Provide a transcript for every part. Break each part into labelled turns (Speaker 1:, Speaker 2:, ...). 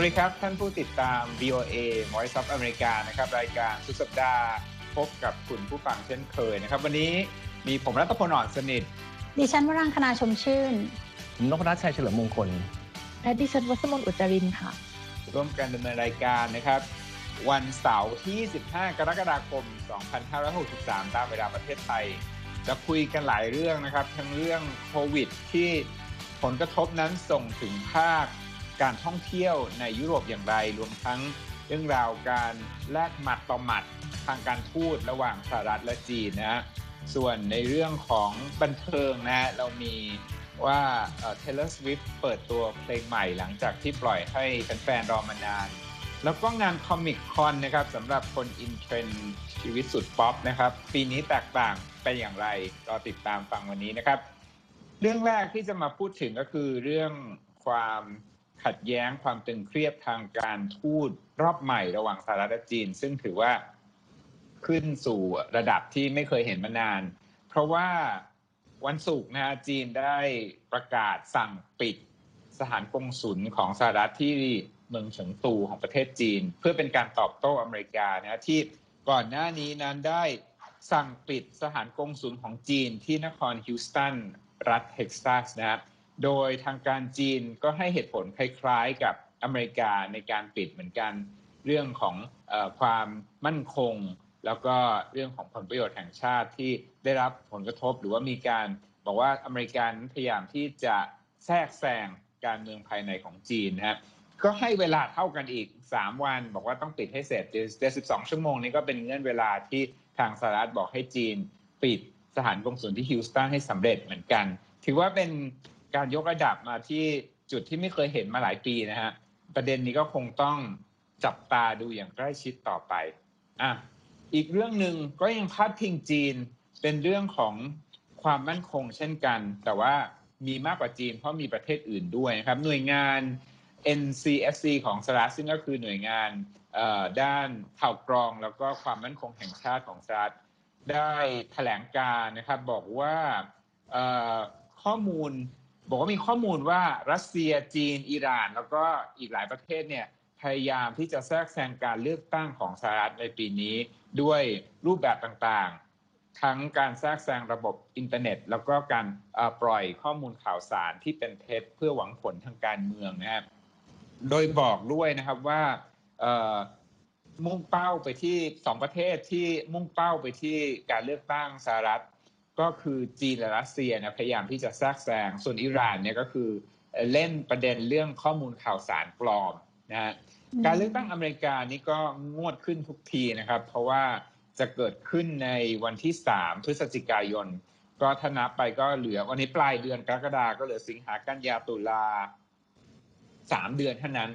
Speaker 1: สวัสดีครับท่านผู้ติดตาม VOA Voice of America นะครับ รายการสุดสัปดาห์พบกับคุณผู้ฟังเช่นเคยนะครับ วันนี้มีผมรัตพลอ่อนสนิท
Speaker 2: ดิฉันวรังคณาชมชื่น
Speaker 3: ผมนพรัตน์ชัยเฉลิมมงคล
Speaker 4: และดิฉันวัสมนต์อุจจารินค่ะ
Speaker 1: ร่วมกันดำเนินรายการนะครับ วันเสาร์ที่ 15 กรกฎาคม 2563 ตามเวลาประเทศไทย จะคุยกันหลายเรื่องนะครับ ทั้งเรื่องโควิดที่ผลกระทบนั้นส่งถึงภาค การท่องเที่ยวในยุโรปอย่างไร รวมทั้งเรื่องราวการแลกหมัดต่อหมัดทางการทูตระหว่างสหรัฐและจีนนะฮะส่วนในเรื่องของบันเทิงนะเรามีว่าเอ่อ Taylor Swift เปิดตัวเพลงใหม่หลังจากที่ปล่อยให้แฟนๆรอมานาน แล้วก็งาน Comic Con นะครับสำหรับคน in trend ชีวิตสุดป๊อปนะครับ ปีนี้แตกต่างเป็นอย่างไรรอติดตามฟังวันนี้นะครับ เรื่องแรกที่จะมาพูดถึงก็คือเรื่องความ ขัดแย้งความตึงเครียดทางการทูตรอบใหม่ระหว่างสหรัฐและจีน ซึ่งถือว่าขึ้นสู่ระดับที่ไม่เคยเห็นมานาน เพราะว่าวันศุกร์นะฮะจีนได้ประกาศสั่งปิดสถานกงศุลของสหรัฐที่เมืองเฉิงตูของประเทศจีน เพื่อเป็นการตอบโต้อเมริกานะฮะที่ก่อนหน้านี้นั้นได้สั่งปิดสถานกงศุลของจีนที่นครฮิวสตันรัฐเท็กซัสนะครับ โดยทางการจีนก็ให้เหตุผลคล้ายๆกับอเมริกาในการปิดเหมือนกันเรื่องของอความมั่นคง แล้วก็เรื่องของผลประโยชน์แห่งชาติที่ได้รับผลกระทบ หรือว่ามีการบอกว่าอเมริกันพยายามที่จะแทรกแซงการเมืองภายในของจีนนะครับก็ให้เวลาเท่ากันอีก 3 วัน บอกว่าต้องปิดให้เสร็จเจ็ดสิบสองชั่วโมงนี้ก็เป็นเงื่อนเวลาที่ทางสหรัฐบอกให้จีน ปิดสถานกงสุลที่ฮิวสตันให้สำเร็จเหมือนกัน ถือว่าเป็น การยกระดับมาที่จุดที่ไม่เคยเห็นมาหลายปีนะฮะประเด็นนี้ก็คงต้องจับตาดูอย่างใกล้ชิดต่อไปอะอีกเรื่องหนึ่งก็ยังพาดพิงจีนเป็นเรื่องของความมั่นคงเช่นกัน แต่ว่ามีมากกว่าจีนเพราะมีประเทศอื่นด้วยนะครับหน่วยงาน NCSC ของสหรัฐซึ่งก็คือหน่วยงานด้านข่าวกรองแล้วก็ความมั่นคงแห่งชาติของสหรัฐได้แถลงการนะครับบอกว่าข้อมูล บอกว่ามีข้อมูลว่ารัสเซียจีน อิหร่าน แล้วก็อีกหลายประเทศเนี่ยพยายามที่จะแทรกแซงการเลือกตั้งของสหรัฐในปีนี้ ด้วยรูปแบบต่างๆ ทั้งการแทรกแซงระบบอินเทอร์เน็ต แล้วก็การปล่อยข้อมูลข่าวสารที่เป็นเท็จเพื่อหวังผลทางการเมืองนะครับโดยบอกด้วยนะครับว่ามุ่งเป้าไปที่สองประเทศที่มุ่งเป้าไปที่การเลือกตั้งสหรัฐ ก็คือจีนและรัสเซียนะพยายามที่จะแทรกแซงส่วนอิหร่านเนี่ยก็คือเอ่อเล่นประเด็นเรื่องข้อมูลข่าวสารปลอมนะฮะ
Speaker 2: อืม
Speaker 1: การเลือกตั้งอเมริกานี่ก็งวดขึ้นทุกทีนะครับ เพราะว่าจะเกิดขึ้นในวันที่ 3 พฤศจิกายน ก็ถ้านับไปก็เหลือวันนี้ปลายเดือนกรกฎาก็เหลือสิงหากันยาตุลาสามเดือนเท่านั้น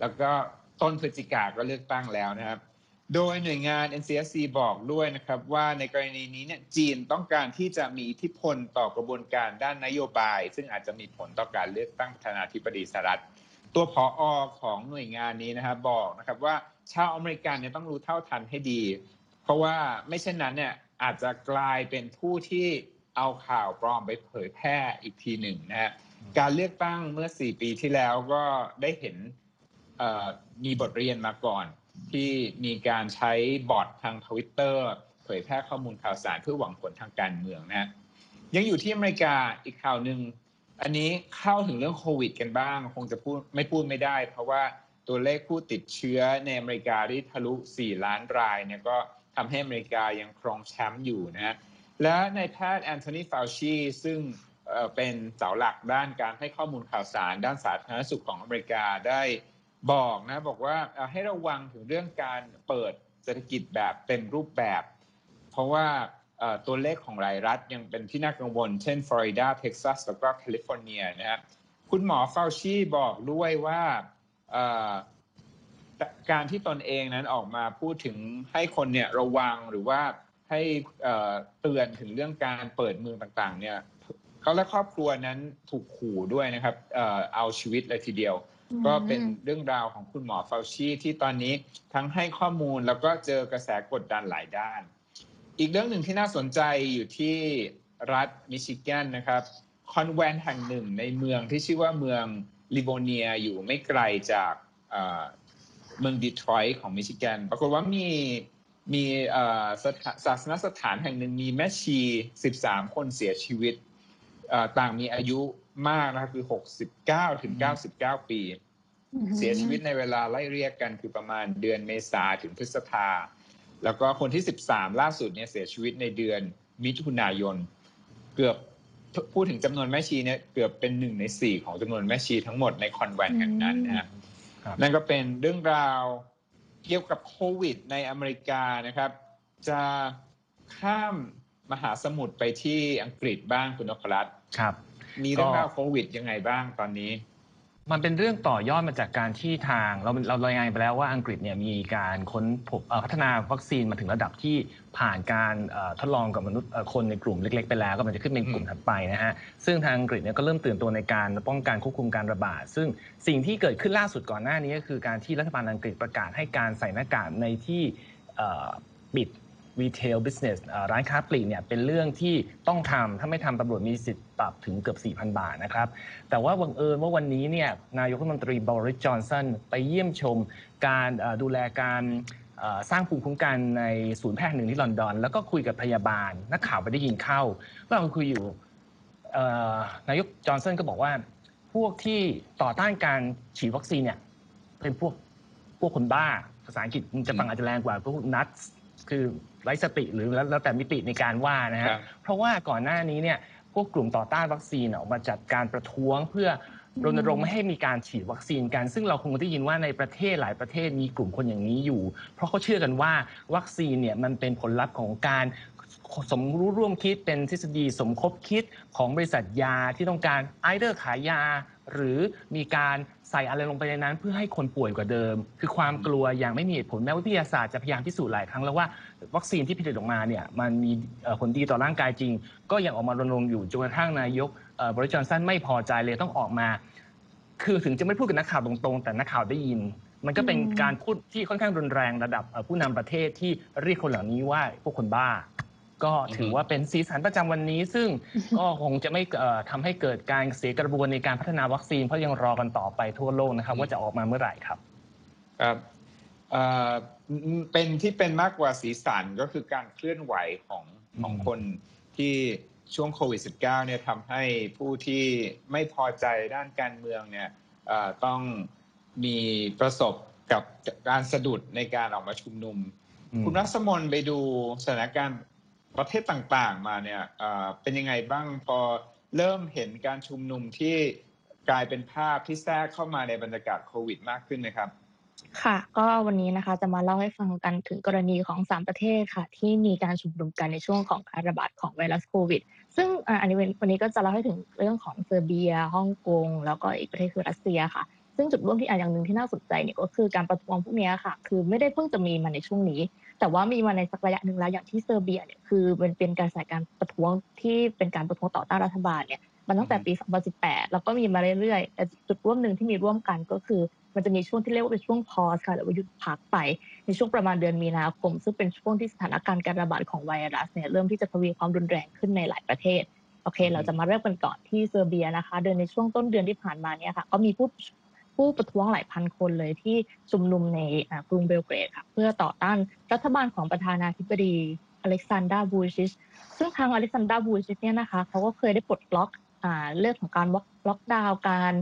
Speaker 1: แล้วก็ต้นพฤศจิกาก็เลือกตั้งแล้วนะครับ โดยหน่วยงาน NCSC บอกด้วยนะครับว่าในกรณีนี้เนี่ยจีนต้องการที่จะมีอิทธิพลต่อกระบวนการด้านนโยบาย ซึ่งอาจจะมีผลต่อการเลือกตั้งประธานาธิบดีสหรัฐ ตัวผออของหน่วยงานนี้นะครับบอกนะครับว่าชาวอเมริกันเนี่ยต้องรู้เท่าทันให้ดี เพราะว่าไม่เช่นนั้นเนี่ยอาจจะกลายเป็นผู้ที่เอาข่าวปลอมไปเผยแพร่อีกทีหนึ่งนะฮะการเลือกตั้งเมื่อ 4 ปีที่แล้วก็ได้เห็นมีบทเรียนมาก่อน ที่มีการใช้บอททางทวิตเตอร์เผยแพร่ข้อมูลข่าวสารเพื่อหวังผลทางการเมืองนะฮะยังอยู่ที่อเมริกาอีกข่าวหนึ่งอันนี้เข้าถึงเรื่องโควิด กันบ้าง คงจะพูดไม่พูดไม่ได้ เพราะว่าตัวเลขผู้ติดเชื้อในอเมริกาที่ทะลุ 4 ล้านรายเนี่ยก็ทำให้อเมริกายังครองแชมป์อยู่นะฮะและในแพทย์แอนโทนีฟาวชีซึ่งเป็นเสาหลักด้านการให้ข้อมูลข่าวสาร ด้านสาธารณสุขของอเมริกาได้ บอกนะบอกว่าให้ระวังถึงเรื่องการเปิดเศรษฐกิจแบบเต็มรูปแบบ เพราะว่าตัวเลขของรายรัฐยังเป็นที่น่ากังวล เช่นฟลอริดาเท็กซัสแล้วก็แคลิฟอร์เนียนะครับคุณหมอฟาวชีบอกด้วยว่าการที่ตนเองนั้นออกมาพูดถึงให้คนเนี่ยระวังหรือว่าให้เตือนถึงเรื่องการเปิดเมืองต่างๆเนี่ยเขาและครอบครัวนั้นถูกขู่ด้วยนะครับเอาชีวิตเลยทีเดียว ก็เป็นเรื่องราวของคุณหมอฟาวชีที่ตอนนี้ทั้งให้ข้อมูลแล้วก็เจอกระแสกดดันหลายด้าน อีกเรื่องหนึ่งที่น่าสนใจอยู่ที่รัฐมิชิแกนนะครับคอนแวนต์แห่งหนึ่งในเมืองที่ชื่อว่าเมืองลิโบเนียอยู่ไม่ไกลจากเอ่อเมืองดีทรอยต์ของมิชิแกนปรากฏว่ามีมีเอ่อสถาศาสนสถานแห่งหนึ่งมีแม่ชี 13 คนเสียชีวิตเอ่อต่างมีอายุ มากนะครับคือ69ถึง99ปี เสียชีวิตในเวลาไล่เรียกกันคือประมาณเดือนเมษาถึงพฤษภา แล้วก็คนที่13ล่าสุดเนี่ยเสียชีวิตในเดือนมิถุนายน เกือบพูดถึงจำนวนแม่ชีเนี่ยเกือบเป็นหนึ่งในสี่ของจำนวนแม่ชีทั้งหมดในคอนแวนต์แห่งนั้นนะครับ
Speaker 3: ครับ
Speaker 1: นั่นก็เป็นเรื่องราวเกี่ยวกับโควิด ในอเมริกานะครับ จะข้ามมหาสมุทรไปที่อังกฤษบ้างคุณนพรัตน์
Speaker 3: ครับ
Speaker 1: มีเรื่อง
Speaker 3: ก็
Speaker 1: ราวโควิดยังไงบ้างตอนนี้
Speaker 3: มันเป็นเรื่องต่อยอดมาจากการที่ทางเราเรารายงานไปแล้วว่าอังกฤษเนี่ยมีการค้นพบเอ่อพัฒนาวัคซีนมาถึงระดับที่ผ่านการเอ่อทดลองกับมนุษย์เอ่อคนในกลุ่มเล็กๆ ไปแล้วก็มันจะขึ้นเป็นกลุ่มถัดไปนะฮะซึ่งทางอังกฤษเนี่ยก็เริ่มตื่นตัวในการป้องกันควบคุมการระบาด ซึ่งสิ่งที่เกิดขึ้นล่าสุดก่อนหน้านี้ก็คือการที่รัฐบาลอังกฤษประกาศให้การใส่หน้ากากในที่เอ่อปิด retail business เอ่อร้านค้าปลีกเนี่ยเป็นเรื่องที่ต้องทำถ้าไม่ทำตำรวจมีสิทธิ์ปรับถึงเกือบ 4,000 บาทนะครับ แต่ว่าบังเอิญว่าวันนี้เนี่ยนายกรัฐมนตรีบริสจอนสันไปเยี่ยมชมการดูแลการสร้างภูมิคุ้มกันในศูนย์แพทย์หนึ่งที่ลอนดอน แล้วก็คุยกับพยาบาล นักข่าวไปได้ยินเข้าระหว่าคุยอยู่นายกจอห์นสันก็บอกว่า พวกที่ต่อต้านการฉีดวัคซีนเนี่ยเป็นพวกพวกคนบ้า ภาษาอังกฤษมันจะฟังอาจจะแรงกว่าพวกนัท คือไร้สติหรือแล้วแล้วแต่มิติในการว่านะ
Speaker 1: ครั
Speaker 3: ฮะ
Speaker 1: บ
Speaker 3: เพราะว่าก่อนหน้านี้เนี่ยพวกกลุ่มต่อต้านวัคซีนออกมาจัดการประท้วงเพื่อรณรงค์ไม่ให้มีการฉีดวัคซีนกัน ซึ่งเราคงได้ยินว่าในประเทศหลายประเทศมีกลุ่มคนอย่างนี้อยู่ เพราะเขาเชื่อกันว่าวัคซีนเนี่ยมันเป็นผลลัพธ์ของการ สมรู้ร่วมคิดเป็นทฤษฎีสมคบคิดของบริษัทยาที่ต้องการไอเดอร์ขายยา หรือมีการใส่อะไรลงไปในนั้น เพื่อให้คนป่วยกว่าเดิม คือความกลัวอย่างไม่มีเหตุผลแม้ว่าวิทยาศาสตร์จะพยายามพิสูจน์หลายครั้งแล้วว่าวัคซีนที่ผลิตออกมาเนี่ยมันมีเอ่อผลดีต่อร่างกายจริง ก็ยังออกมารณรงค์อยู่จนกระทั่งนายกเอ่อบริจอนสันไม่พอใจเลยต้องออกมา คือถึงจะไม่พูดกับนักข่าวตรงๆ แต่นักข่าวได้ยินมันก็เป็น
Speaker 2: อืม
Speaker 3: การพูดที่ค่อนข้างรุนแรงระดับเอ่อผู้นำประเทศที่เรียกคนเหล่านี้ว่าพวกคนบ้า ก็ถือว่าเป็นสีสันประจำวันนี้ ซึ่งก็คงจะไม่เอ่อทำให้เกิดการเสียกระบวนในการพัฒนาวัคซีนเพราะยังรอกันต่อไปทั่วโลกนะครับ ว่าจะออกมาเมื่อไหร่ครับ
Speaker 1: ครับเอ่อเป็นที่เป็นมากกว่าสีสันก็คือการเคลื่อนไหวของ
Speaker 3: อืม
Speaker 1: ของคนที่ช่วงโควิด -19 เนี่ยทำให้ผู้ที่ไม่พอใจด้านการเมืองเนี่ยเอ่อต้องมีประสบกับการสะดุดในการออกมาชุมนุม คุณรัศมนไปดูสถานการณ์ ประเทศต่างๆมาเนี่ยเป็นยังไงบ้างพอเริ่มเห็นการชุมนุมที่กลายเป็นภาพที่แทรกเข้ามาในบรรยากาศโควิดมากขึ้นไหมครับ
Speaker 4: ค่ะ ก็วันนี้นะคะจะมาเล่าให้ฟังกันถึงกรณีของสามประเทศค่ะ ที่มีการชุมนุมกันในช่วงของการระบาดของไวรัสโควิด ซึ่งอันนี้วันนี้ก็จะเล่าให้ถึงเรื่องของเซอร์เบียฮ่องกงแล้วก็อีกประเทศคือรัสเซียค่ะซึ่งจุดร่วมที่อะอย่างหนึ่งที่น่าสนใจเนี่ยก็คือการประท้วงพวกนี้ค่ะ คือไม่ได้เพิ่งจะมีมาในช่วงนี้ แต่ว่ามีมาในสักระยะหนึ่งแล้วอย่างที่เซอร์เบียเนี่ยคือมันเป็นการสายการประท้วงที่เป็นการประท้วงต่อต้านรัฐบาลเนี่ยมันตั้งแต่ปี 2018 แล้วก็มีมาเรื่อยๆแต่จุดร่วมหนึ่งที่มีร่วมกันก็คือ มันจะมีช่วงที่เรียกว่าเป็นช่วงพอสค่ะหรือว่าหยุดพักไป ในช่วงประมาณเดือนมีนาคม ซึ่งเป็นช่วงที่สถานการณ์การระบาดของไวรัสเนี่ยเริ่มที่จะทวีความรุนแรงขึ้นในหลายประเทศโอเค เราจะมาเริ่มกันก่อนที่เซอร์เบียนะคะ เดือนในช่วงต้นเดือนที่ผ่านมาเนี่ยค่ะก็มีผู้ ผู้ประท้วงหลายพันคนเลยที่ชุมนุมในกรุงเบลเกรดค่ะเพื่อต่อต้านรัฐบาลของประธานาธิบดีอเล็กซานดราบูชิชซึ่งทางอเล็กซานดราบูชิชเนี่ยนะคะเขาก็เคยได้ปลดล็อกอเรื่องของการล็อกดาวน์การ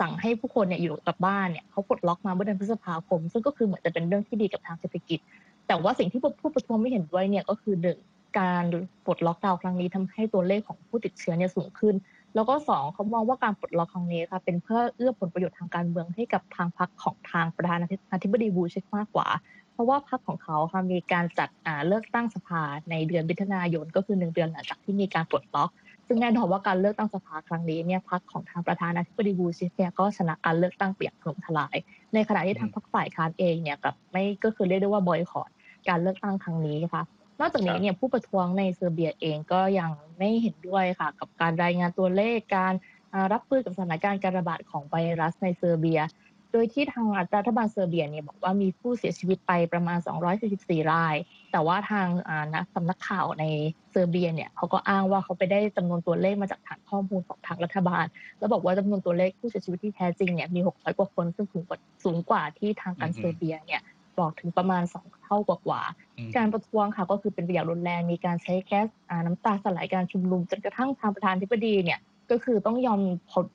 Speaker 4: สั่งให้ผู้คนเนี่ยอยู่กับบ้านเนี่ยเขาปลดล็อกมาเมื่อเดือนพฤษภาคม ซึ่งก็คือเหมือนจะเป็นเรื่องที่ดีกับทางเศรษฐกิจ แต่ว่าสิ่งที่ผู้ประท้วงไม่เห็นด้วยเนี่ยก็คือหนึ่งการปลดล็อกดาวน์ครั้งนี้ทำให้ตัวเลขของผู้ติดเชื้อเนี่ยสูงขึ้น แล้วก็สองเขามองว่าการปลดล็อกครั้งนี้ค่ะเป็นเพื่อเอื้อผลประโยชน์ทางการเมืองให้กับทางพรรคของทางประธานาธิบดีบูชิชมากกว่า เพราะว่าพรรคของเขาค่ะมีการจัดอ่าเลือกตั้งสภาในเดือนมิถุนายนก็คือหนึ่งเดือนหลังจากที่มีการปลดล็อก ซึ่งแน่นอนว่าการเลือกตั้งสภาครั้งนี้เนี่ยพรรคของทางประธานาธิบดีบูชิชเนี่ยก็ชนะการเลือกตั้งไปอย่างถล่มทลาย ในขณะที่ทางพรรคฝ่ายค้านเองเนี่ยกับไม่ก็คือเรียกได้ว่าบอยคอรการเลือกตั้งครั้งนี้ค่ะ นอกจากนี้เนี่ยผู้ประท้วงในเซอร์เบียเองก็ยังไม่เห็นด้วยค่ะกับการรายงานตัวเลขการอ่ารับมือกับสถานการณ์การระบาดของไวรัสในเซอร์เบีย โดยที่ทางรัฐบาลเซอร์เบียเนี่ยบอกว่ามีผู้เสียชีวิตไปประมาณ 244 ราย แต่ว่าทางนักสำนักข่าวในเซอร์เบียเนี่ยเขาก็อ้างว่าเขาไปได้จำนวนตัวเลขมาจากฐานข้อมูลของทางรัฐบาล แล้วบอกว่าจำนวนตัวเลขผู้เสียชีวิตที่แท้จริงเนี่ยมี 600 กว่าคนซึ่งสูงกว่าสูงกว่าที่ทางการเซอร์เบียเนี่ย บอกถึงประมาณ 2 เท่ากว่าๆการประท้วงค่ะก็คือเป็นไปอย่างรุนแรงมีการใช้แก๊สน้ำตาสลายการชุมนุมจนกระทั่งทางประธานธิบดีเนี่ยก็คือต้องยอม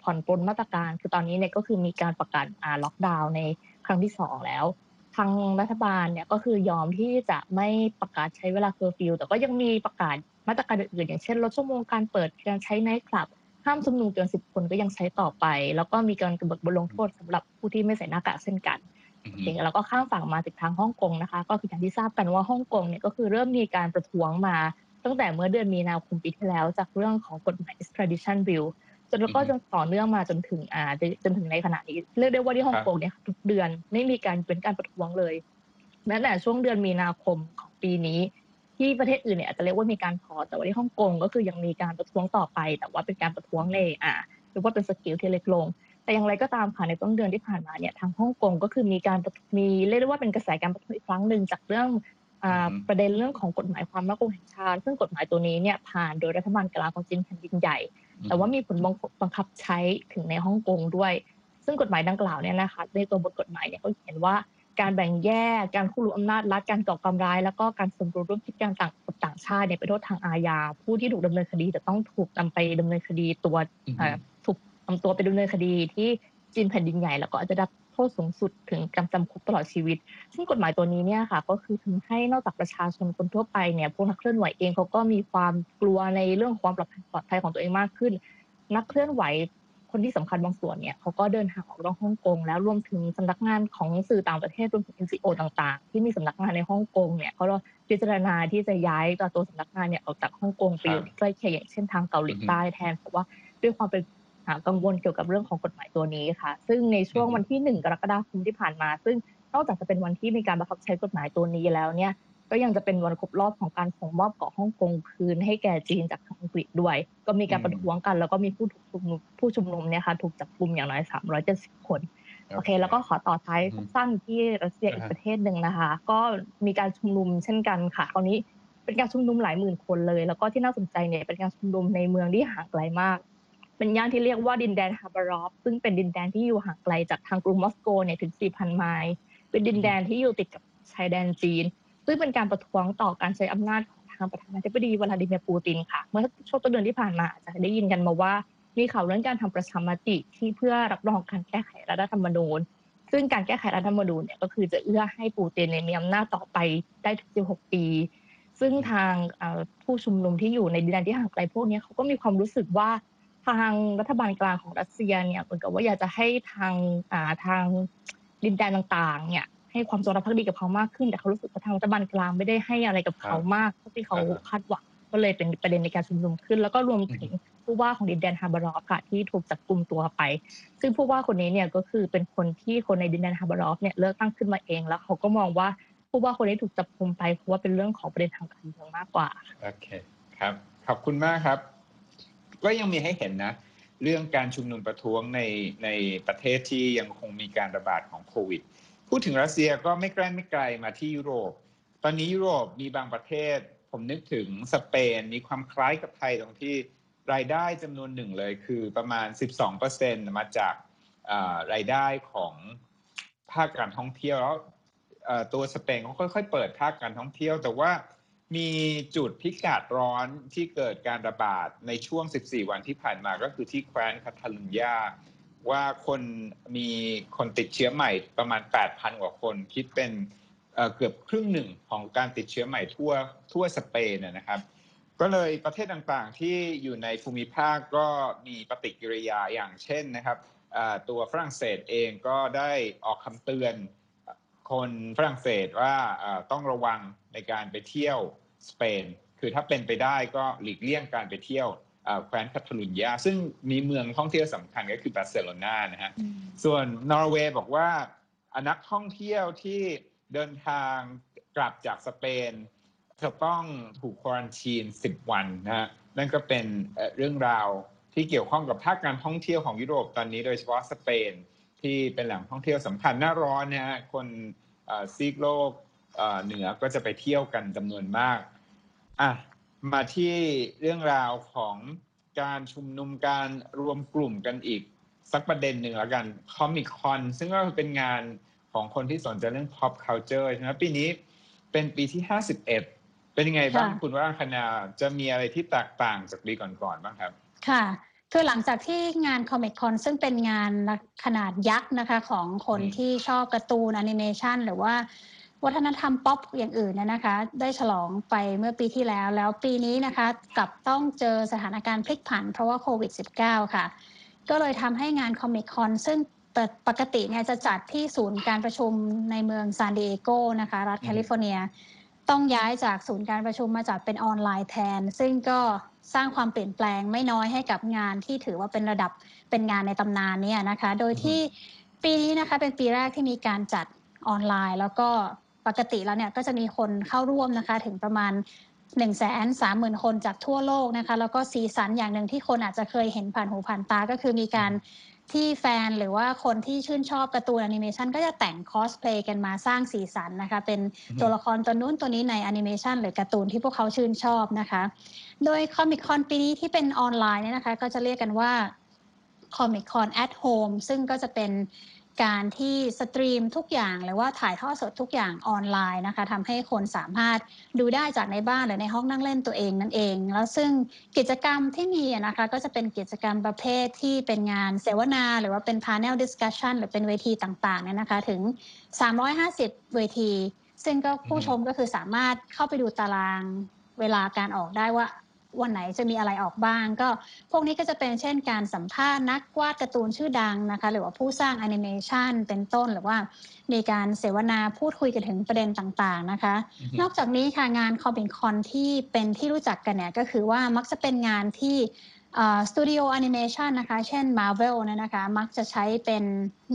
Speaker 4: ผ่อนปลนมาตรการ คือตอนนี้เนี่ยก็คือมีการประกาศอ่าล็อกดาวน์ในครั้งที่สองแล้ว ทางรัฐบาลเนี่ยก็คือยอมที่จะไม่ประกาศใช้เวลาเคอร์ฟิวแต่ก็ยังมีประกาศมาตรการอื่นๆอย่างเช่นลดชั่วโมงการเปิดการใช้ไนท์คลับห้ามชุมนุมเกินสิบคนก็ยังใช้ต่อไป แล้วก็มีการกำหนดบทลงโทษสำหรับผู้ที่ไม่ใส่หน้ากากเช่นกัน แล้วก็ข้ามฝั่งมาถึงทางฮ่องกงนะคะ ก็คืออย่างที่ทราบกันว่าฮ่องกงเนี่ยก็คือเริ่มมีการประท้วงมาตั้งแต่เมื่อเดือนมีนาคมปีที่แล้ว จากเรื่องของกฎหมาย extradition bill จนแล้วก็จนต่อเนื่องมาจนถึงอ่าจนถึงในขณะนี้เรียกได้ว่าที่ฮ่องกงเนี่ยทุกเดือนไม่มีการเป็นการประท้วงเลยแม้แต่ช่วงเดือนมีนาคมของปีนี้ ที่ประเทศอื่นเนี่ยอาจจะเรียกว่ามีการพอแต่ว่าที่ฮ่องกงก็คือยังมีการประท้วงต่อไป แต่ว่าเป็นการประท้วงในอ่าหรือว่าเป็นสกิลที่เล็กลง แต่อย่างไรก็ตามค่ะในต้นเดือนที่ผ่านมาเนี่ยทางฮ่องกงก็คือมีการมีเรียกได้ว่าเป็นกระแสการประท้วงอีกครั้งหนึ่งจากเรื่องประเด็นเรื่องของกฎหมายความมั่นคงแห่งชาติ ซึ่งกฎหมายตัวนี้เนี่ยผ่านโดยรัฐบาลกลางของจีนแผ่นดินใหญ่ แต่ว่ามีผลบังคับใช้ถึงในฮ่องกงด้วย ซึ่งกฎหมายดังกล่าวเนี่ยนะคะในตัวบทกฎหมายเนี่ยเขาเขียนว่าการแบ่งแยก การคู่รู้อำนาจรัฐ การก่อการร้าย แล้วก็การสมรู้ร่วมคิดการต่างกับต่างชาติเนี่ยเป็นโทษทางอาญา ผู้ที่ถูกดำเนินคดีจะต้องถูกนำไปดำเนินคดีตัวถูก นำตัวไปดำเนินคดีที่จีนแผ่นดินใหญ่แล้วก็อาจจะได้โทษสูงสุดถึงกำจำคุกตลอดชีวิต ซึ่งกฎหมายตัวนี้เนี่ยค่ะ ก็คือทำให้นอกจากประชาชนคนทั่วไปเนี่ยพวกนักเคลื่อนไหวเองเขาก็มีความกลัวในเรื่องความปลอดภัยของตัวเองมากขึ้น นักเคลื่อนไหวคนที่สำคัญบางส่วนเนี่ยเขาก็เดินทางออกนอกฮ่องกงแล้วรวมถึงสำนักงานของสื่อต่างประเทศรวมถึง NGO ต่างๆ ที่มีสำนักงานในฮ่องกงเนี่ยเขาพิจารณาที่จะย้ายตัวตัวสำนักงานเนี่ยออกจากฮ่องกงไปอยู่ใกล้เคียงอย่างเช่นทางเกาหลีใต้แทนเพราะว่าด้วยความเป็น กังวลเกี่ยวกับเรื่องของกฎหมายตัวนี้ค่ะ ซึ่งในช่วงวันที่ 1 กรกฎาคมที่ผ่านมา ซึ่งนอกจากจะเป็นวันที่มีการบังคับใช้กฎหมายตัวนี้แล้วเนี่ย ก็ยังจะเป็นวันครบรอบของการส่งมอบเกาะฮ่องกงคืนให้แก่จีนจากอังกฤษด้วย ก็มีการประท้วงกัน แล้วก็มีผู้ถูกชุมนุมผู้ชุมนุมเนี่ยค่ะถูกจับกุมอย่างน้อย 370 คนโอเค แล้วก็ขอต่อท้ายสั้นที่รัสเซียอีกประเทศหนึ่งนะคะ ก็มีการชุมนุมเช่นกันค่ะคราวนี้เป็นการชุมนุมหลายหมื่นคนเลย แล้วก็ที่น่าสนใจเนี่ยเป็นการชุมนุมในเมืองที่ห่างไกลมาก เป็นย่านที่เรียกว่าดินแดนฮาบารอฟซึ่งเป็นดินแดนที่อยู่ห่างไกลจากทางกรุงมอสโกเนี่ยถึง 4,000 ไมล์ เป็นดินแดนที่อยู่ติดกับชายแดนจีน ซึ่งเป็นการประท้วงต่อการใช้อำนาจของทางประธานาธิบดีวลาดิเมียร์ปูตินค่ะ เมื่อช่วงต้นเดือนที่ผ่านมาจะได้ยินกันมาว่า มีข่าวเรื่องการทำประชามติที่เพื่อรับรองการแก้ไขรัฐธรรมนูญ ซึ่งการแก้ไขรัฐธรรมนูญเนี่ยก็คือจะเอื้อให้ปูตินมีอำนาจต่อไปได้ถึง 16 ปีซึ่งทางผู้ชุมนุมที่อยู่ในดินแดนที่ห่างไกลพวกนี้เขาก็มีความรู้สึกว่า ทางรัฐบาลกลางของรัสเซียเนี่ยเหมือนกับว่าอยากจะให้ทางอ่าทางดินแดนต่างๆ เนี่ย ให้ความจงรักภักดีกับเขามากขึ้น แต่เขารู้สึกว่าทางรัฐบาลกลางไม่ได้ให้อะไรกับเขามากเท่าที่เขาคาดหวังก็เลยเป็นประเด็นในการชุมนุมขึ้น แล้วก็รวมถึงผู้ว่าของดินแดนฮาบารอฟค่ะที่ถูกจับกลุ่มตัวไป ซึ่งผู้ว่าคนนี้เนี่ยก็คือเป็นคนที่คนในดินแดนฮาบารอฟเนี่ยเลือกตั้งขึ้นมาเอง แล้วเขาก็มองว่าผู้ว่าคนนี้ถูกจับกลุ่มไปเพราะว่าเป็นเรื่องของประเด็นทางการเมืองมากกว่า
Speaker 1: โอเคครับขอบคุณมากครับ ก็ยังมีให้เห็นนะ เรื่องการชุมนุมประท้วงในในประเทศที่ยังคงมีการระบาดของโควิด พูดถึงรัสเซียก็ไม่ใกล้ไม่ไกลมาที่ยุโรป ตอนนี้ยุโรปมีบางประเทศ ผมนึกถึงสเปนมีความคล้ายกับไทยตรงที่รายได้จำนวนหนึ่งเลยคือประมาณ 12%มาจากรายได้ของภาคการท่องเที่ยวแล้วตัวสเปนเขาค่อยๆเปิดภาคการท่องเที่ยว แต่ว่า มีจุดพิกัดร้อนที่เกิดการระบาดในช่วง 14 วันที่ผ่านมาก็คือที่แคว้นคาทาลุญญาว่าคนมีคนติดเชื้อใหม่ประมาณ 8,000 กว่าคน คิดเป็นเกือบครึ่งหนึ่งของการติดเชื้อใหม่ทั่วทั่วสเปนนะครับ ก็เลยประเทศต่างๆที่อยู่ในภูมิภาคก็มีปฏิกิริยาอย่างเช่นนะครับตัวฝรั่งเศสเองก็ได้ออกคำเตือนคนฝรั่งเศสว่าต้องระวังในการไปเที่ยว สเปน คือถ้าเป็นไปได้ก็หลีกเลี่ยงการไปเที่ยวแคว้นคาทาลุญญาซึ่งมีเมืองท่องเที่ยวสำคัญก็คือบาร์เซโลนานะฮะส่วนนอร์เวย์บอกว่านักท่องเที่ยวที่เดินทางกลับจากสเปนจะต้องถูกควอนตีน 10 วันนะฮะนั่นก็เป็นเรื่องราวที่เกี่ยวข้องกับภาคการท่องเที่ยวของยุโรปตอนนี้โดยเฉพาะสเปน ที่เป็นแหล่งท่องเที่ยวสำคัญหน้าร้อนนะฮะคนเอ่อซีกโลกเอ่อเหนือก็จะไปเที่ยวกันจำนวนมาก อะมาที่เรื่องราวของการชุมนุมการรวมกลุ่มกันอีก สักประเด็นหนึ่งแล้วกันคอมิคอนซึ่งก็เป็นงานของคนที่สนใจเรื่อง pop culture ใช่ไหมปีนี้เป็นปีที่ 51 เป็นยังไงบ้าง
Speaker 2: ค่ะ
Speaker 1: คุณว่าคณาจะมีอะไรที่แตกต่างจากปีก่อนๆบ้างครับ
Speaker 2: ค่ะคือหลังจากที่งาน Comic Con ซึ่งเป็นงานขนาดยักษ์นะคะของคน
Speaker 1: อืม
Speaker 2: ที่ชอบการ์ตูนแอนิเมชันหรือว่า วัฒนธรรมป๊อปอย่างอื่นเนยนะคะ ได้ฉลองไปเมื่อปีที่แล้ว แล้วปีนี้นะคะกลับต้องเจอสถานการณ์พลิกผันเพราะว่าโควิด -19 ค่ะ ก็เลยทำให้งาน Comic Con ซึ่งปกติเนี่ยจะจัดที่ศูนย์การประชุมในเมืองซานดิเอโกนะคะ รัฐ
Speaker 1: อืม
Speaker 2: แคลิฟอร์เนีย ต้องย้ายจากศูนย์การประชุมมาจัดเป็นออนไลน์แทน ซึ่งก็สร้างความเปลี่ยนแปลงไม่น้อยให้กับงานที่ถือว่าเป็นระดับเป็นงานในตำนานเนี่ยนะคะ โดยที่ปีนี้นะคะเป็นปีแรกที่มีการจัดออนไลน์ แล้วก็ ปกติแล้วเนี่ยก็จะมีคนเข้าร่วมนะคะถึงประมาณ1 3 0 0 0 0คนจากทั่วโลกนะคะ แล้วก็สีสันอย่างหนึ่งที่คนอาจจะเคยเห็นผ่านหูผ่านตาก็คือมีการที่แฟนหรือว่าคนที่ชื่นชอบการ์ตูนแอนิเมชันก็จะแต่งคอสเพลย์กันมาสร้างสีสันนะคะ เป็น
Speaker 1: อืม
Speaker 2: ตัวละครตัวนู้นตัวนี้ในแอนิเมชันหรือการ์ตูนที่พวกเขาชื่นชอบนะคะ โดย Comic Con ปีนี้ที่เป็นออนไลน์เนี่ยนะคะ ก็จะเรียกกันว่า Comic Con at Home ซึ่งก็จะเป็น การที่ stream ทุกอย่างหรือว่าถ่ายทอดสดทุกอย่างออนไลน์นะคะทำให้คนสามารถดูได้จากในบ้านหรือในห้องนั่งเล่นตัวเองนั่นเอง แล้วซึ่งกิจกรรมที่มีอะนะคะก็จะเป็นกิจกรรมประเภทที่เป็นงานเสวนา หรือว่าเป็น panel discussion หรือเป็นเวทีต่างๆเนี่ยนะคะถึง 350 เวที ซึ่งก็ผู้ชมก็คือสามารถเข้าไปดูตารางเวลาการออกได้ว่า วันไหนจะมีอะไรออกบ้าง ก็พวกนี้ก็จะเป็นเช่นการสัมภาษณ์นักวาดการ์ตูนชื่อดังนะคะ หรือว่าผู้สร้างแอนิเมชันเป็นต้นหรือว่ามีการเสวนาพูดคุยกันถึงประเด็นต่างๆนะคะ นอกจากนี้ค่ะงาน Comic-Con ที่เป็นที่รู้จักกันเนี่ยก็คือว่ามักจะเป็นงานที่สตูดิโอแอนิเมชันนะคะ เช่น Marvel เนี่ยนะคะ มักจะใช้เป็น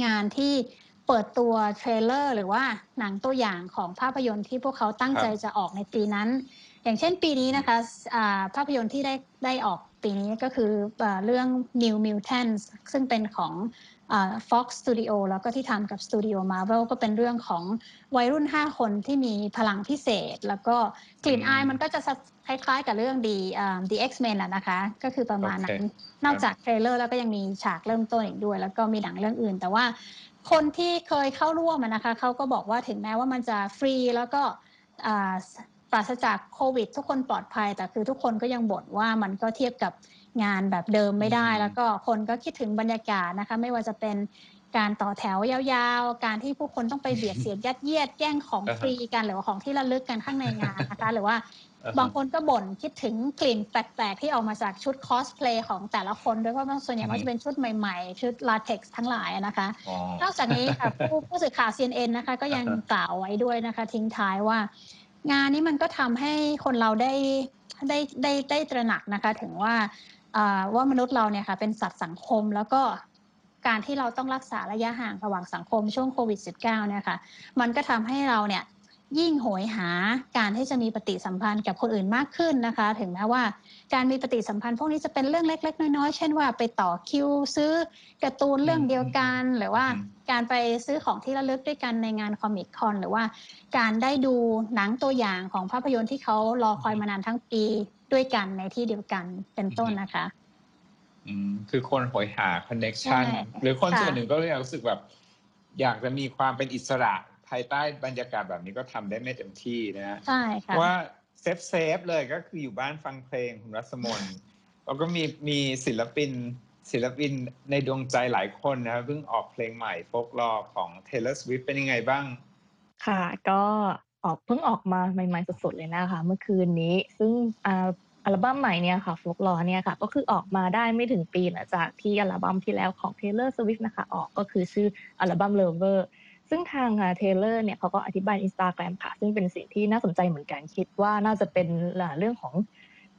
Speaker 2: งานที่เปิดตัว trailer หรือว่าหนังตัวอย่างของภาพยนตร์ที่พวกเขาตั้งใจจะออกในปีนั้น อย่างเช่นปีนี้นะคะอ่าภาพยนตร์ที่ได้ได้ออกปีนี้ก็คืออาเรื่อง New Mutants ซึ่งเป็นของอา Fox Studio แล้วก็ที่ทำกับ Studio Marvel ก็เป็นเรื่องของวัยรุ่น 5 คนที่มีพลังพิเศษ แล้วก็กลิ่นอายมันก็จะคล้ายๆกับเรื่อง The อ่า The X-Men แหละนะคะ ก็คือประมาณนั้น นอกจาก trailer แล้วก็ยังมีฉากเริ่มต้นอีกด้วย แล้วก็มีหนังเรื่องอื่น แต่ว่าคนที่เคยเข้าร่วมอะนะคะเขาก็บอกว่าถึงแม้ว่ามันจะฟรีแล้วก็อ่า ปราศจากโควิด ทุกคนปลอดภัย แต่คือทุกคนก็ยังบ่นว่ามันก็เทียบกับงานแบบเดิมไม่ได้
Speaker 1: อืม
Speaker 2: แล้วก็คนก็คิดถึงบรรยากาศนะคะ ไม่ว่าจะเป็นการต่อแถวยาวๆ การที่ผู้คนต้องไปเบียดเสียดยัดเยียดแย่งของ
Speaker 1: อ่าฮะ
Speaker 2: ฟรีกันหรือว่าของที่ระลึกกันข้างในงานนะคะ หรือว่า
Speaker 1: อ่าฮะ
Speaker 2: บางคนก็บ่นคิดถึงกลิ่นแปลกๆ ที่ออกมาจากชุดคอสเพลย์ของแต่ละคนด้วยเพราะว่าส่วนใหญ่
Speaker 1: อือฮึ
Speaker 2: มันจะเป็นชุดใหม่ๆ ชุดลาเท็กซ์ทั้งหลายอะนะคะ
Speaker 1: อ๋อ
Speaker 2: นอกจากนี้ค่ะผู้ผู้สื่อข่าว CNN นะคะ ก็ยัง
Speaker 1: อ่าฮะ
Speaker 2: กล่าวไว้ด้วยนะคะ ทิ้งท้ายว่า งานนี้มันก็ทำให้คนเราได้ได้ได้ได้ตระหนักนะคะ ถึงว่าว่ามนุษย์เราเนี่ยค่ะเป็นสัตว์สังคมแล้วก็การที่เราต้องรักษาระยะห่างระหว่างสังคมช่วงโควิด -19 เนี่ยค่ะ มันก็ทำให้เราเนี่ย ยิ่งโหยหาการที่จะมีปฏิสัมพันธ์กับคนอื่นมากขึ้นนะคะ ถึงแม้ว่าการมีปฏิสัมพันธ์พวกนี้จะเป็นเรื่องเล็ก ๆ น้อยๆ เช่นว่าไปต่อคิวซื้อการ์ตูนเรื่องเดียวกัน หรือว่า
Speaker 1: อืม
Speaker 2: การไปซื้อของที่ระลึกด้วยกันในงานคอมิคคอนหรือว่าการได้ดูหนังตัวอย่างของภาพยนตร์ที่เขารอคอยมานานทั้งปีด้วยกันในที่เดียวกันเป็นต้นนะคะ
Speaker 1: อืมคือคนโหยหา connection
Speaker 2: ใช่
Speaker 1: หรือคน
Speaker 2: ค่ะ
Speaker 1: ส่วนหนึ่งก็เลยรู้สึกแบบ อยากจะมีความเป็นอิสระ ภายใต้บรรยากาศแบบนี้ก็ทำได้ไม่เต็มที่นะฮะ
Speaker 2: ใช่ค่ะ
Speaker 1: ว่า safe safe เลยก็คืออยู่บ้านฟังเพลงคุณรัศมนแล้วก็มีมีศิลปินศิลปินในดวงใจหลายคนนะครับเพิ่งออกเพลงใหม่ Folklore ของ Taylor Swift เป็นยังไงบ้าง
Speaker 4: ค่ะ ก็ออกเพิ่งออกมาใหม่ๆสดๆเลยนะคะ เมื่อคืนนี้ ซึ่งอ่าอัลบั้มใหม่เนี่ยค่ะ Folklore เนี่ยค่ะ ก็คือออกมาได้ไม่ถึงปีหลังจากที่อัลบั้มที่แล้วของ Taylor Swift นะคะ ออกก็คือชื่ออัลบั้ม Lover ซึ่งทางเทเลอร์เนี่ยเขาก็อธิบายอินสตาแกรมค่ะ ซึ่งเป็นสิ่งที่น่าสนใจเหมือนกันคิดว่าน่าจะเป็นเรื่องของ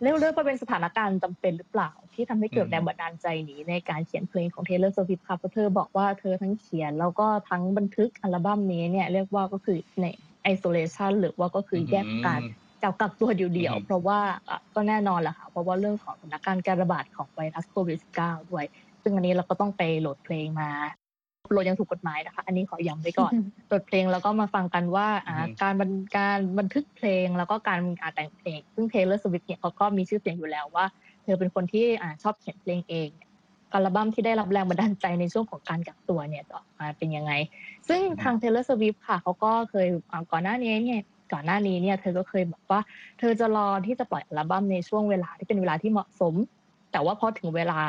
Speaker 4: เรื่องเรื่องว่าเป็นสถานการณ์จำเป็นหรือเปล่า ที่ทำให้เกิด
Speaker 1: อืม
Speaker 4: แรงบันดาลใจนี้ในการเขียนเพลงของ Taylor Swift ค่ะเพราะเธอบอกว่าเธอทั้งเขียนแล้วก็ทั้งบันทึกอัลบั้มนี้เนี่ยเรียกว่าก็คือใน isolation หรือว่าก็คือแยกกันกับกักตัวเดี่ยว
Speaker 1: อืม
Speaker 4: ๆเพราะว่าอะก็แน่นอนแหละค่ะเพราะว่าเรื่องของสถานการณ์การระบาดของไวรัสโควิด -19 ด้วย ซึ่งอันนี้เราก็ต้องไปโหลดเพลงมา โหลดอยังถูกกฎหมายนะคะ อันนี้ขอย้ำไว้ก่อนเปิดเพลงแล้วก็มาฟังกันว่าอ่า
Speaker 1: อือฮึ
Speaker 4: การบันการบันทึกเพลงแล้วก็การการแต่งเพลง ซึ่ง Taylor Swift เนี่ยเขาก็มีชื่อเสียงอยู่แล้วว่า เธอเป็นคนที่อ่าชอบเขียนเพลงเองอัลบั้มที่ได้รับแรงบันดาลใจในช่วงของการกักตัวเนี่ยจะออกมาเป็นยังไง ซึ่งทาง Taylor Swift ค่ะเขาก็เคยอ่าก่อนหน้านี้เนี่ยก่อนหน้านี้เนี่ยเธอก็เคยบอกว่า เธอจะรอที่จะปล่อยอัลบั้มในช่วงเวลาที่เป็นเวลาที่เหมาะสม แต่ว่าพอถึงเวลา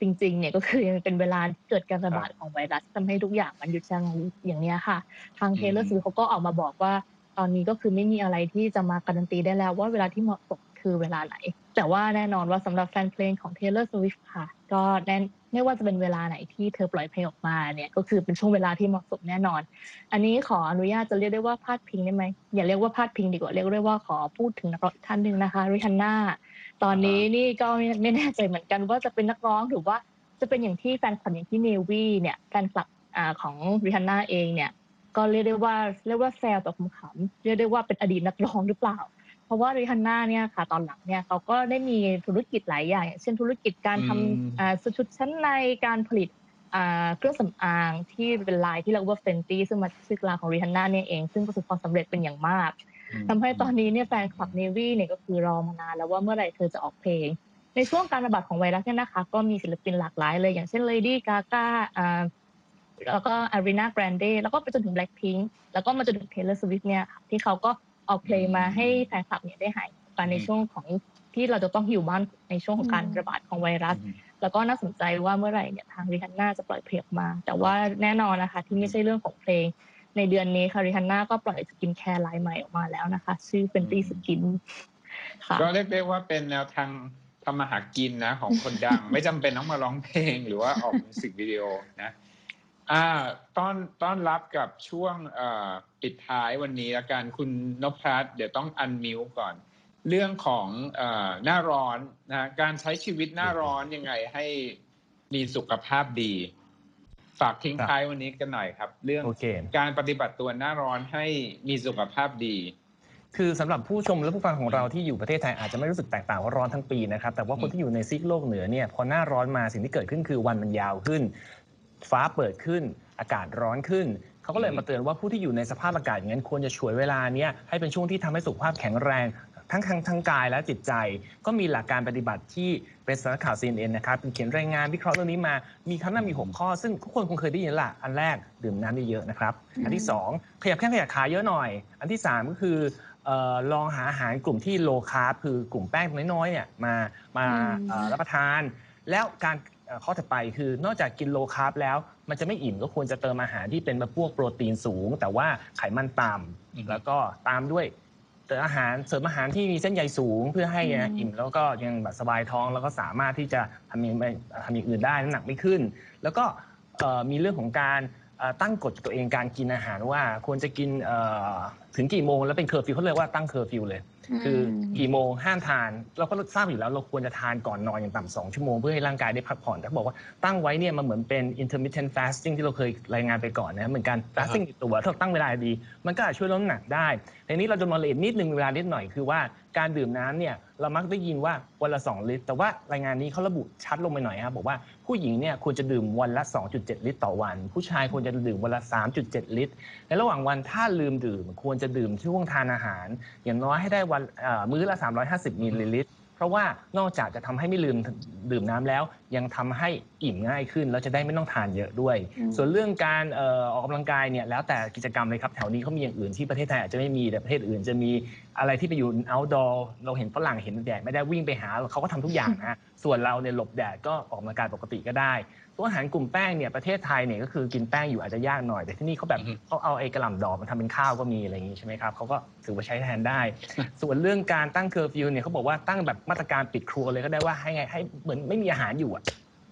Speaker 4: จริงๆเนี่ยก็คือยังเป็นเวลาที่เกิดการระบาดของไวรัสทำให้ทุกอย่างมันหยุดชะงักอย่างเนี้ยค่ะ ทาง
Speaker 1: อืม
Speaker 4: เทเลอร์สวิฟเขาก็ออกมาบอกว่า ตอนนี้ก็คือไม่มีอะไรที่จะมาการันตีได้แล้วว่าเวลาที่เหมาะสมคือเวลาไหน แต่ว่าแน่นอนว่าสำหรับแฟนเพลงของ Taylor Swift ค่ะ ก็แน่ไม่ว่าจะเป็นเวลาไหนที่เธอปล่อยเพลงออกมาเนี่ยก็คือเป็นช่วงเวลาที่เหมาะสมแน่นอน อันนี้ขออนุญาตจะเรียกได้ว่าพาดพิงได้ไหมอย่าเรียกว่าพาดพิงดีกว่าเรียกได้ว่าขอพูดถึงนักร้องอีกท่านหนึ่งนะคะริฮันน่า ตอนนี้นี่ก็ไม่ไม่แน่ใจเหมือนกันว่าจะเป็นนักร้องหรือว่าจะเป็นอย่างที่แฟนคลับอย่างที่เนวี่เนี่ยแฟนคลับอ่าของริฮันน่าเองเนี่ยก็เรียกได้ว่าเรียกว่าแซวแบบขำๆเรียกได้ว่าเป็นอดีตนักร้องหรือเปล่า เพราะว่าริฮันน่าเนี่ยค่ะตอนหลังเนี่ยเขาก็ได้มีธุรกิจหลายอย่างอย่างเช่นธุรกิจการ
Speaker 1: อืม
Speaker 4: ทำอ่าชุดชั้นในการผลิตอ่าเครื่องสำอางที่เป็นลายที่เรียกว่าเฟนตี้ซึ่งมาจากชื่อกลางของริฮันน่าเนี่ยเอง ซึ่งประสบความสำเร็จเป็นอย่างมาก ทำให้ตอนนี้เนี่ยแฟนคลับเนวี่เนี่ยก็คือรอมานานแล้วว่าเมื่อไหร่เธอจะออกเพลง ในช่วงการระบาดของไวรัสเนี่ยนะคะ ก็มีศิลปินหลากหลายเลยอย่างเช่น Lady Gaga อ่าแล้วก็ Ariana Grande แล้วก็ไปจนถึง Blackpink แล้วก็มาจนถึง Taylor Swift เนี่ยค่ะที่เขาก็ออกเพลงมาให้แฟนคลับเนี่ยได้หายกันในช่วงของที่เราจะต้องอยู่บ้านในช่วงของการระบาดของไวรัส แล้วก็น่าสนใจว่าเมื่อไหร่เนี่ยทางริฮันน่าจะปล่อยเพลงออกมา แต่ว่าแน่นอนนะคะที่ไม่ใช่เรื่องของเพลง ในเดือนนี้ค่ะริฮันน่าก็ปล่อย skincare line ใหม่ออกมาแล้วนะคะ ชื่อ Fenty Skinค่ะ
Speaker 1: ก็เรียกได้ว่าเป็นแนวทางทำมาหากินนะ ของคนดัง ไม่จำเป็นต้องมาร้องเพลงหรือว่าออกมิวสิกวิดีโอนะอ่าต้อนต้อนรับกับช่วงปิดท้ายวันนี้ละกันคุณนพรัตน์เดี๋ยวต้องอันมิวก่อน เรื่องของอหน้าร้อนนะการใช้ชีวิตหน้าร้อนยังไงให้มีสุขภาพดี ฝากทิ้ง
Speaker 3: ครับ
Speaker 1: ท้ายวันนี้กันหน่อยครับ เรื่อง
Speaker 3: โอเค
Speaker 1: การปฏิบัติตัวหน้าร้อนให้มีสุขภาพดี
Speaker 3: คือสำหรับผู้ชมและผู้ฟังของเราที่อยู่ประเทศไทยอาจจะไม่รู้สึกแตกต่างว่าร้อนทั้งปีนะครับ แต่ว่าคนที่อยู่ในซีกโลกเหนือเนี่ยพอหน้าร้อนมาสิ่งที่เกิดขึ้นคือวันมันยาวขึ้น ฟ้าเปิดขึ้น อากาศร้อนขึ้นเขาก็เลยมาเตือนว่าผู้ที่อยู่ในสภาพอากาศอย่างนั้นควรจะฉวยเวลาเนี้ยให้เป็นช่วงที่ทำให้สุขภาพแข็งแรง ทั้งทางทางกายและจิตใจ ก็มีหลักการปฏิบัติที่เป็นสำนักข่าว CNN นะครับเป็นเขียนรายงานวิเคราะห์เรื่องนี้มา มีคำนำมีหกข้อ ซึ่งทุกคนคงเคยได้ยินแล้วล่ะอันแรกดื่มน้ำเยอะๆนะครับ อันที่สองขยับแข้งขยับขาเยอะหน่อย อันที่สามก็คือเอ่อลองหาอาหารกลุ่มที่โลคาร์บคือกลุ่มแป้งน้อยๆเนี่ยมามา
Speaker 2: อืม
Speaker 3: เอ่อรับประทาน แล้วการเอ่อข้อถัดไปคือนอกจากกิน low carb แล้วมันจะไม่อิ่มก็ควรจะเติมอาหารที่เป็นแบบพวกโปรตีนสูง แต่ว่าไขมันต่ำ
Speaker 1: อืม
Speaker 3: แล้วก็ตามด้วย เติมอาหารเสริมอาหารที่มีเส้นใยสูง เพื่อให้
Speaker 2: อืม
Speaker 3: อิ่มแล้วก็ยังแบบสบายท้องแล้วก็สามารถที่จะทำอย่างทำอย่างอื่นได้น้ำหนักไม่ขึ้น แล้วก็เอ่อมีเรื่องของการเอ่อตั้งกฎตัวเองการกินอาหารว่าควรจะกินเอ่อถึงกี่โมงแล้วเป็นเคอร์ฟิวเขาเรียกว่าตั้งเคอร์ฟิวเลย คือกี่โมงห้ามทาน เราก็ทราบอยู่แล้วเราควรจะทานก่อนนอนอย่างต่ำสองชั่วโมงเพื่อให้ร่างกายได้พักผ่อนถ้าบอกว่าตั้งไว้เนี่ยมันเหมือนเป็น intermittent fasting ที่เราเคยรายงานไปก่อนนะเหมือนกัน fasting ในตัวถ้าเราตั้งเวลาดี มันก็อาจช่วยลดน้ำหนักได้ในนี้เราจะมาละเอียดนิดนึงเวลานิดหน่อยคือว่า การดื่มน้ำเนี่ยเรามักได้ยินว่าวันละ 2 ลิตร แต่ว่ารายงานนี้เขาระบุชัดลงไปหน่อยครับบอกว่าผู้หญิงเนี่ยควรจะดื่มวันละ 2.7 ลิตรต่อวัน ผู้ชายควรจะดื่มวันละ 3.7 ลิตร ในระหว่างวันถ้าลืมดื่ม ควรจะดื่มช่วงทานอาหาร อย่างน้อยให้ได้วันเอ่อมื้อละ 350มิลลิลิตร เพราะว่านอกจากจะทำให้ไม่ลืมดื่มน้ำแล้ว ยังทำให้อิ่มง่ายขึ้นแล้วจะได้ไม่ต้องทานเยอะด้วย
Speaker 2: อืม
Speaker 3: ส่วนเรื่องการเอ่อออกกำลังกายเนี่ยแล้วแต่กิจกรรมเลยครับแถวนี้เขามีอย่างอื่นที่ประเทศไทยอาจจะไม่มีแต่ประเทศอื่นจะมีอะไรที่ไปอยู่ outdoor เราเห็นฝรั่งเห็นแดดไม่ได้วิ่งไปหาเขาก็ทำทุกอย่างนะส่วนเราเนี่ยหลบแดดก็ออกกำลังกายปกติก็ได้ ตัวอาหารกลุ่มแป้งเนี่ยประเทศไทยเนี่ยก็คือกินแป้งอยู่อาจจะยากหน่อย แต่ที่นี่เขาแบบ
Speaker 1: อือฮึ
Speaker 3: เขาเอาไอ้กะหล่ำดอกมาทำเป็นข้าวก็มีอะไรอย่างงี้ใช่ไหมครับเขาก็ถือว่าใช้แทนได้ ส่วนเรื่องการตั้งเคอร์ฟิวเนี่ยเขาบอกว่าตั้งแบบมาตรการปิดครัวเลยก็ได้ว่าให้ไงให้เหมือนไม่มีอาหารอยู่อะ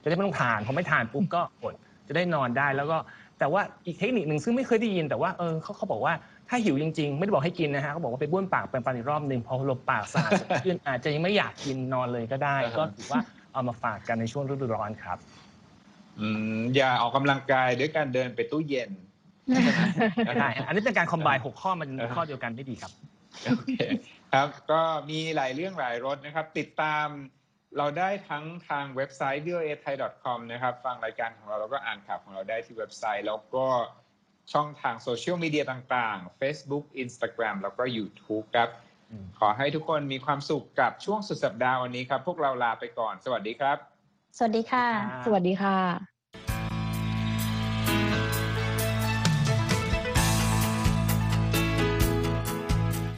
Speaker 3: จะได้ไม่ต้องทานพอไม่ทานปุ๊บก็อดจะได้นอนได้แล้วก็แต่ว่าอีกเทคนิคหนึ่งซึ่งไม่เคยได้ยินแต่ว่าเออเขาเขาบอกว่าถ้าหิวจริงๆ ไม่ได้บอกให้กินนะฮะเขาบอกว่าไปบ้วนปากแปรงฟันอีกรอบหนึ่งพอลมปากสะอาดสดชื่นอาจจะยังไม่อยากกินนอนเลยก็ได้ ก็ถือว่าเอามาฝากกันในช่วงฤดูร้อนครับ
Speaker 1: อืมอย่าออกกำลังกายด้วยการเดินไปตู้เย็น
Speaker 3: ได้ฮะอันนี้เป็นการคอมไบหกข้อมัน
Speaker 1: เออ
Speaker 3: ข้อเดียวกันได้ดีครับ
Speaker 1: โอเคครับก็มีหลายเรื่องหลายรสนะครับ ติดตามเราได้ทั้งทางเว็บไซต์ voa thai com นะครับ ฟังรายการของเราแล้วก็อ่านข่าวของเราได้ที่เว็บไซต์ แล้วก็ช่องทางโซเชียลมีเดียต่างๆ Facebook Instagram แล้วก็ YouTube ครับ
Speaker 3: อืม
Speaker 1: ขอให้ทุกคนมีความสุขกับช่วงสุดสัปดาห์วันนี้ครับ พวกเราลาไปก่อน สวัสดีครับ
Speaker 2: สวัสดีค่ะ
Speaker 4: สวัสดีค่ะ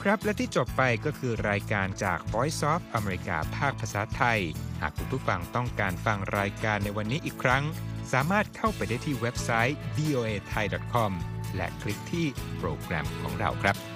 Speaker 5: ครับและที่จบไปก็คือรายการจาก Voice of อเมริกาภาคภาษาไทย หากคุณผู้ฟังต้องการฟังรายการในวันนี้อีกครั้ง สามารถเข้าไปได้ที่เว็บไซต์ voa thai com และคลิกที่โปรแกรมของเราครับ